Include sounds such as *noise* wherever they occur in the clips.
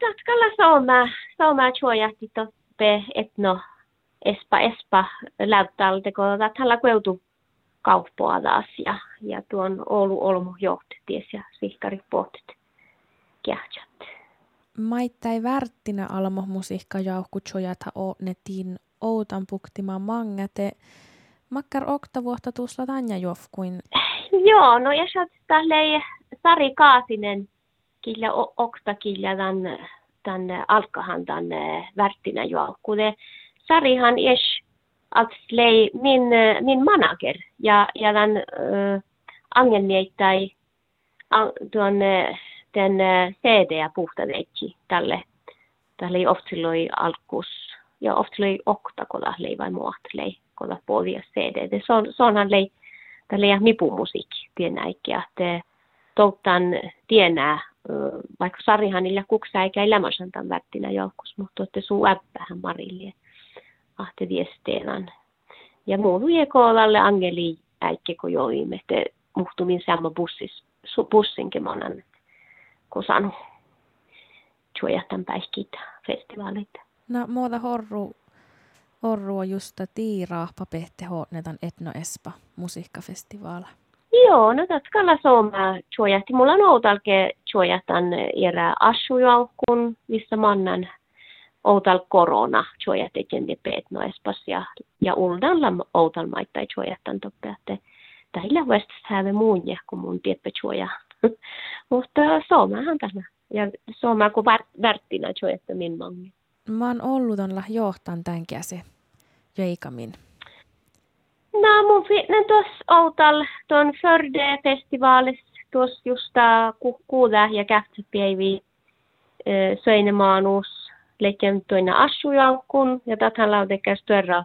tatkalla sauma, sauma chuojahti toppe etno espa espa läyttältä, kun tällä kueutu kauppoa taas ja, ja tuon Oulu Olmu johtettiin ja sihkari pohtit kähtsät. Maittai värttinä almo musiikka jauhkutsojata o netin outan puktima mangate. Makkar okta vuotta tuossa tanja jofkuin. Joo, no ja tälle Sari Kaasinen killä okta killä tämän, tämän alkahan tämän värttinä jauhkude. Sarihan es att min, min manager ja, ja den äh, angelmieittäi tuon den CD puhtaneitsi tälle tälle oftiloi alkus ja oftiloi oktakola lei vai muat lei kola povia CD. Det son sonhan lei tälle ja mipumusiik tienäikkiä että touttan tienää vaikka Sarihan niillä kuksa eikä elämänsä tämän vättinä joukkos, mutta että suu äppähän Marille ahte viesteenan. Ja muun koolalle angeli äikke kun joimme, että muhtumin sama bussis, bussinkin monen, kun sanu juojatan päihkitä festivaalit. No muuta horru, horrua justa tiiraahpa pehte honetan etno espa musiikkafestivaala. Joo, no tatkalla sooma juojatti. Mulla on outalke juojatan erää asujaukun, missä mannan outal korona chuojateten de peet no espas ja, ja uldalla outal maittai chuojatan toppe, että tällä west have muunje, kun mun tieppä chuoja. *laughs* Mutta soomahan tämä. Ja sooma kun värttinä min mangi. Mä oon ollut onla johtan tämän käsi Jeikamin. No mun fitnen tuossa outal tuon Förde festivaalis tuossa just ku, kuuda ja kähtsäpäivi söinemaanus leikkiä toina assujaukun ja tähän lautekaan störra äh,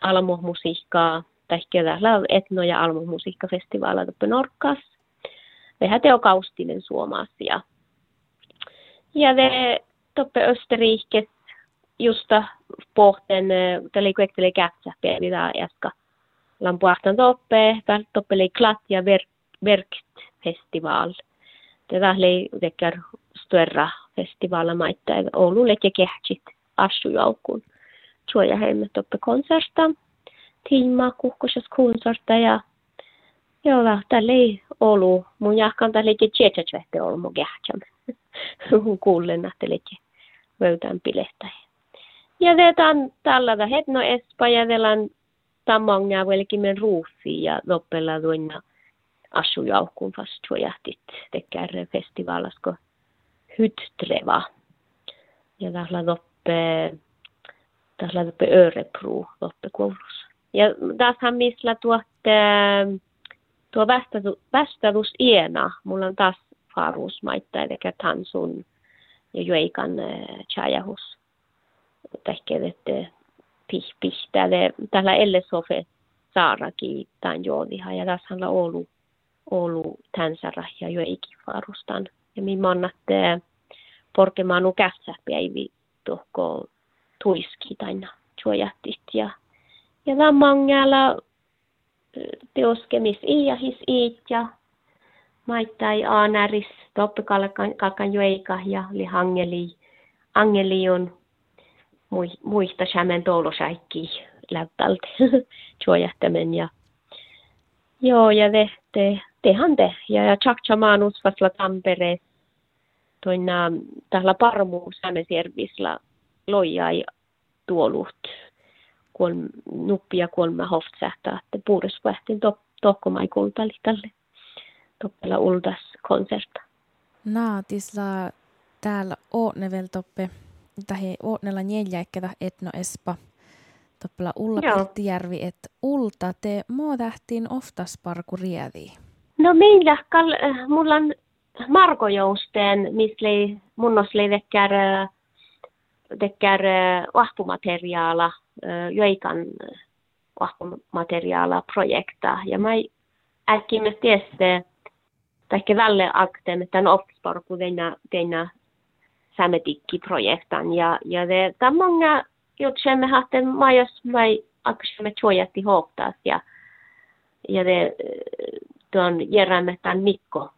almomusiikkaa tai kyllä etno- ja almomusiikkafestivaala tuppe Norkas. Vähän teokaustinen suomasia. Ja det tuppe Österrikes justa pohten, tällä kuekteli kätsä päivitä äsken. Lampuahtan toppe, toppe oli klat ja verkt festival. Tätä oli tekär störra festivaala maittaa Oululle ja kehtsit assujaukkuun. Suoja heimme toppe konserta, tiimaa kuhkosas konserta ja Joo, tällä ei ollut. Mun jahkan tällä ei tietätsvähte ollut mun. Kuulen, että vöytään pilehtä. Ja on tällä hetno espa ja telan tammonga velkin men ruufi ja loppella tuonna asujaukkuun fast suojahtit tekää festivalasko hyttreva. Ja tässä loppe, tässä loppe Örebro loppe koulussa. Ja tässä missä tuotte, tuo vastaus iena, mulla on taas faruusmaita, eli tansun ja juikan chajahus. Tehkee, että pihpistä, tällä ellesofe saarakin tämän joodihan, ja tässä on ollut, ollut tänsärä ja juikin farustan. Ja minä mannatte porkemaanu kässäpäivi tuohko tuiski taina suojattit ja ja tämä mangala teoskemis iahis iit ja maittai aanäris toppikalkan joika ja li hangeli angeli on muista sämen toulusäikki läppältä *laughs* suojattamen ja joo ja te, te, tehan te. Ja ja tjakchamaanus vasla Tampereessa toina tällä parmu Sämesjärvisla loijai tuolut. Kuol, nuppia kolme hoftsähtä, että puurisvähtin to, tohkomai kultali tälle. Toppela uldas konserta. Naatisla täällä ootnevel toppe, tai ootnella neljäkkätä etno espa, toppela Ulla Pirttijärvi, että ulta te tähtiin oftas parku riedi. No meillä, kal, mulla on Marko Jousteen, missä mun oli tekkär, tekkär vahpumateriaala, joikan vahpumateriaala projekta. Ja mä äkkiä mä tiedä, tai välle akten, tämän ofsparku teina, teina projektan. Ja, ja det, det är många jotka me hade majos mai akkusamme tuojatti hohtaas ja, ja det, tuon järrämme tämän Mikko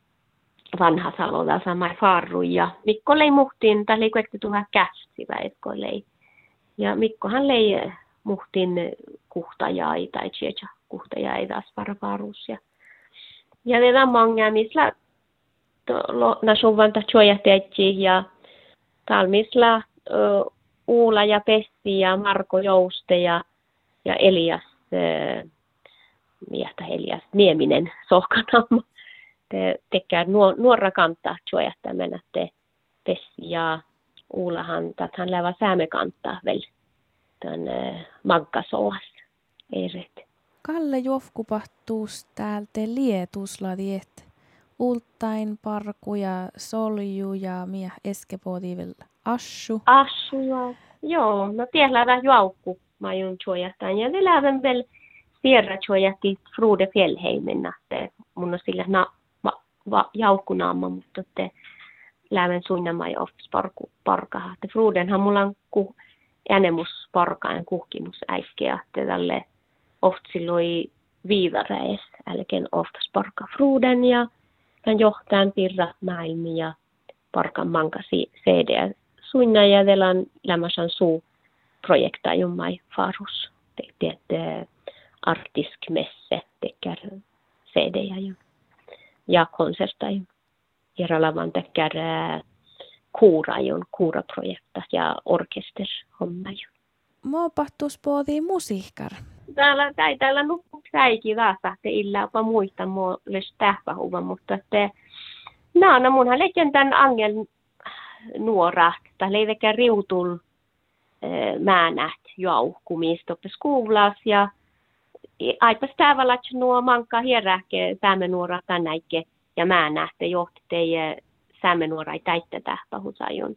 vanha salolla sama farru ja Mikko lei muhtiin, tai lei kuekti tuha kästivä, etkö lei. Ja Mikkohan lei muhtin kuhtajai tai tjeja kuhtajai taas varvarus. Ja, ja ne många missä na suvanta tjoja ja talmisla Uula ja Pessi ja Marko Jouste ja, ja Elias, äh, Elias Nieminen sohkanamma. Te tekee nuor, nuora kantaa tjoja mennä te Pessi ja Uulahan, tathan lävä sääme kantaa vel tämän maggasoas. Eret. Kalle Jofkupahtuus täältä Lietusla Ultain, parku ja solju ja. Assu. Assu, joo. No vähän juokku majun chuojattaan. Ja vielä sierra chuojatti Frude Fjellheimen nähte. Mun on sillä na, va, va, jaukkunaama, mutta te lähden suinnamaan jo parku parkaa. Te Frudenhan mulla on ku, äänemus parkaan kuhkimus äikkeä. Te tälle oft silloin viivareis, älkeen oftas parka Fruden ja tämän johtajan pirra maailmia parkan mankasi CD suinna ja velan lämmäsan suu projekta jummai farus. Tehtiin, että artisk messe tekär CD ja, ja konserta. Ja ralavan tekär kuura jun, kuuraprojekta ja orkester homma ju. Muopahtuus pohtii musiikkar. Täällä, täällä, täällä nukku että illa jopa muista mua tähpähuva, mutta että Naana, munhan leikän tämän angel nuora, tai leiväkä riutul määnät jauhkumista skolas ja aipas että nuo manka hierrähke säämenuora tänäike ja määnähte johti teidän säämenuora ei täyttä tähpähusajun.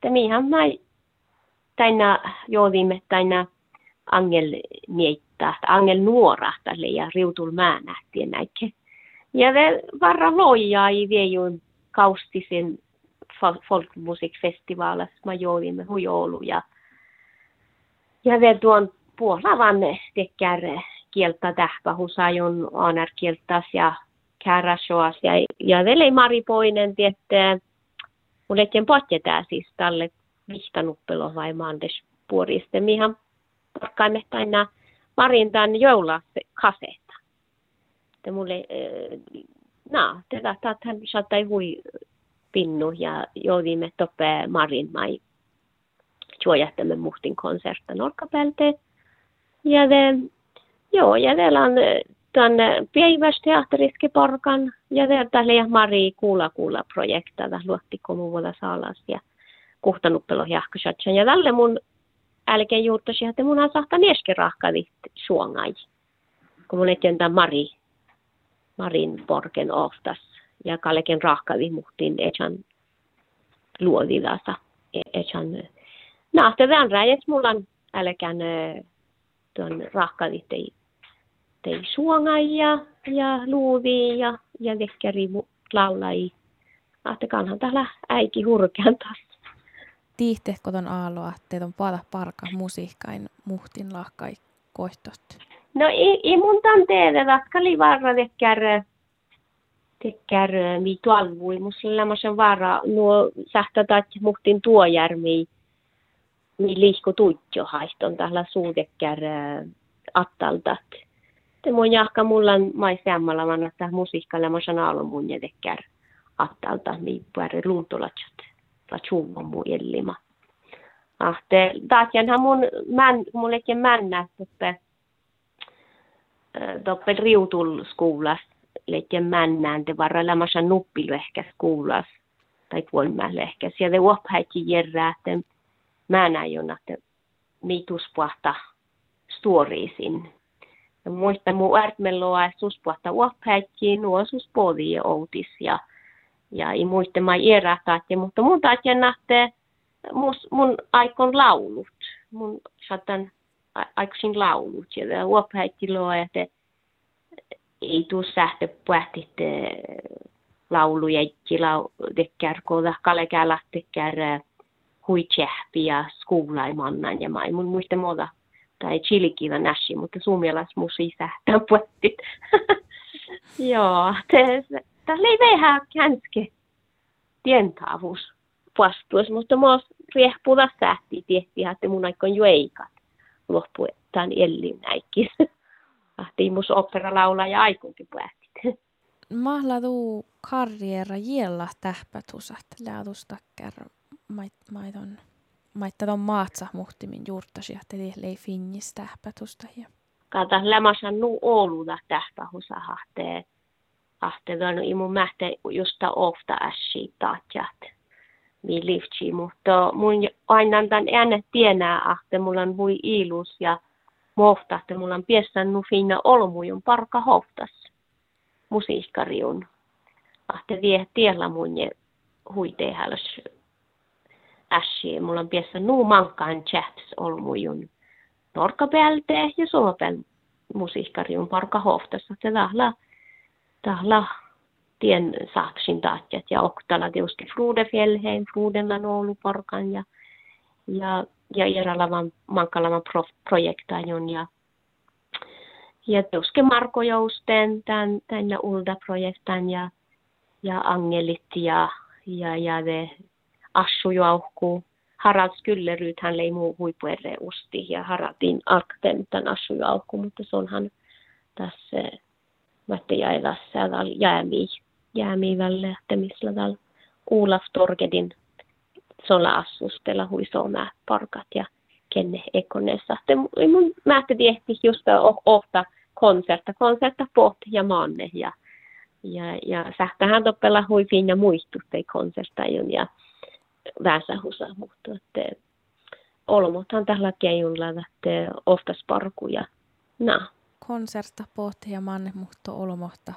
Tämä mai tänä joodimme tänä angel miettää, angel nuora ja riutul määnähtien näike. Ja det varra loijaa i viejun kaustisen folkmusikfestivaalissa mä joudimme hujoulu ja ja det tuon puolavanne tekär kieltä tähpähusajun anar kieltäs ja kärasjoas ja ja veli Mari Poinen tiette mulle tien potjetää siis tälle vihtanuppelo vai maandes puoriste mihan porkkaimme aina Marin tämän joula kasetta. Te mulle, na, tätä hän saattaa hui pinnu ja joudimme toppe Marin mai suojattamme muhtin konsertta norkapälte. Ja det, joo, ja det on tämän päivästeatteriske porkan ja det tälle Mari kuula kuula projekta da luotti komuvuoda saalas ja kuhtanuppelo jahkosatsan. Ja tälle mun älkeen juurtasi, että mun sahta nieske rahkavit suongai. Kun mun etjen Mari, Marin porken oftas ja kalleken rahkavi muhtiin etjan luodilasa. Etjan nahte väänräjäs mulla on älkään tuon rahkavi tei, tei suongai ja, ja luuvi ja, ja vekkeri laulai. Ahte kanhan täällä äiki hurkean taas tiihte koton aaloa, teet on paata parka musiikkain muhtin lahkai koihtost? No i, i mun teede ratkali varra tekkär tekkär mi tualvui musta lämmösen varra nuo sähtätat muhtin tuojärmi mi liikku tuitjo haiston tällä suutekkär attaltat. Te mun jahka mulla mai vanna että musiikka lämmösen aallon mun tekkär attalta mi pärre luuntolatsot mu illima. Ahte, taatjanhan mun, män, mullekin männä, että toppel riutul skuulas, leikien männään, te varrella massa nuppilu ehkä skuulas, tai puolimälle ehkä. Siellä uophäikki järrää, että mä näin että mituspuhta storiisin. Ja muista mun ärtmeloa, suspuhta uophäikki, nuosus podi outis ja ja ei muista mä iärähtääkin, mutta mun takia nähtee mun, mun aikon laulut. Mun saatan aikuisin laulut. Ja uophäitti luo, että ei tuu sähtö puhtit lauluja, lau, tekkär, koda kalekää lähtekkär hui tsehpi ja skuulaimannan ja mai. Mun muista muuta tai chilikiva näsi, mutta suomalais musi sähtö puhtit. *laughs* Joo, te Tämä ei vähän känske tientaavuus vastuus, mutta mä riehpuuta sähti tehtiin, että mun aikon jueikat loppu tämän ellin näikki. *laughs* Ahti mus opera laulaa ja aikunkin päätit. *laughs* Mahla tuu karriera jiella tähpätusat läatustakkär mait, maiton maitta ton maatsa muhtimin juurtasi, että ei finnis tähpätusta. Kata lämässä nu Ouluda tähpähusa hahtee. Ahte on imu mähte justa ofta äsi taatjat. Mi liftsi, mutta mun aina tämän äänet tienää, että mulla on vui ilus ja mohta, että mulla on piestän nu finna olmujun parka hoftas musiikkariun. Ahte vie tiellä mun huitehäls äsi. Mulla on piessä nuu mankkaan chats olmujun norkapäältä ja suopel musiikkariun parka hoftassa. Se tahla, tahla tien saaksin taatjat ja oktala tietysti Frudefjellheim, Frudella parkan ja, ja, ja Iralavan mankkalavan pro, projektajon ja ja tuske Marko Jousten tämän, tänne Ulda-projektan ja, ja Angelit ja, ja, ja de Assujuauhku. Harald Skylleryd, hän lei muu huipuerre usti ja Haraldin akten tämän Assujuauhku, mutta se onhan tässä Matti Jailassa jäämiä, jäämiä välle, että missä täällä Olaf Torgedin sola assustella huisomää parkat ja kenne ekonessa. Mun mä tehtiin just ofta konserta, konserta pot ja manne ja ja, ja sähtähän toppella huipin ja muistuttai konsertajun ja väsähusa, mutta että olmothan tällä keijulla että oftas parkuja. Na. Konserta pohti ja manne mutta olmohta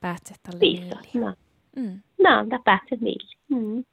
päätsettä liili. Na. Mm. Na, päätset liili. Mm.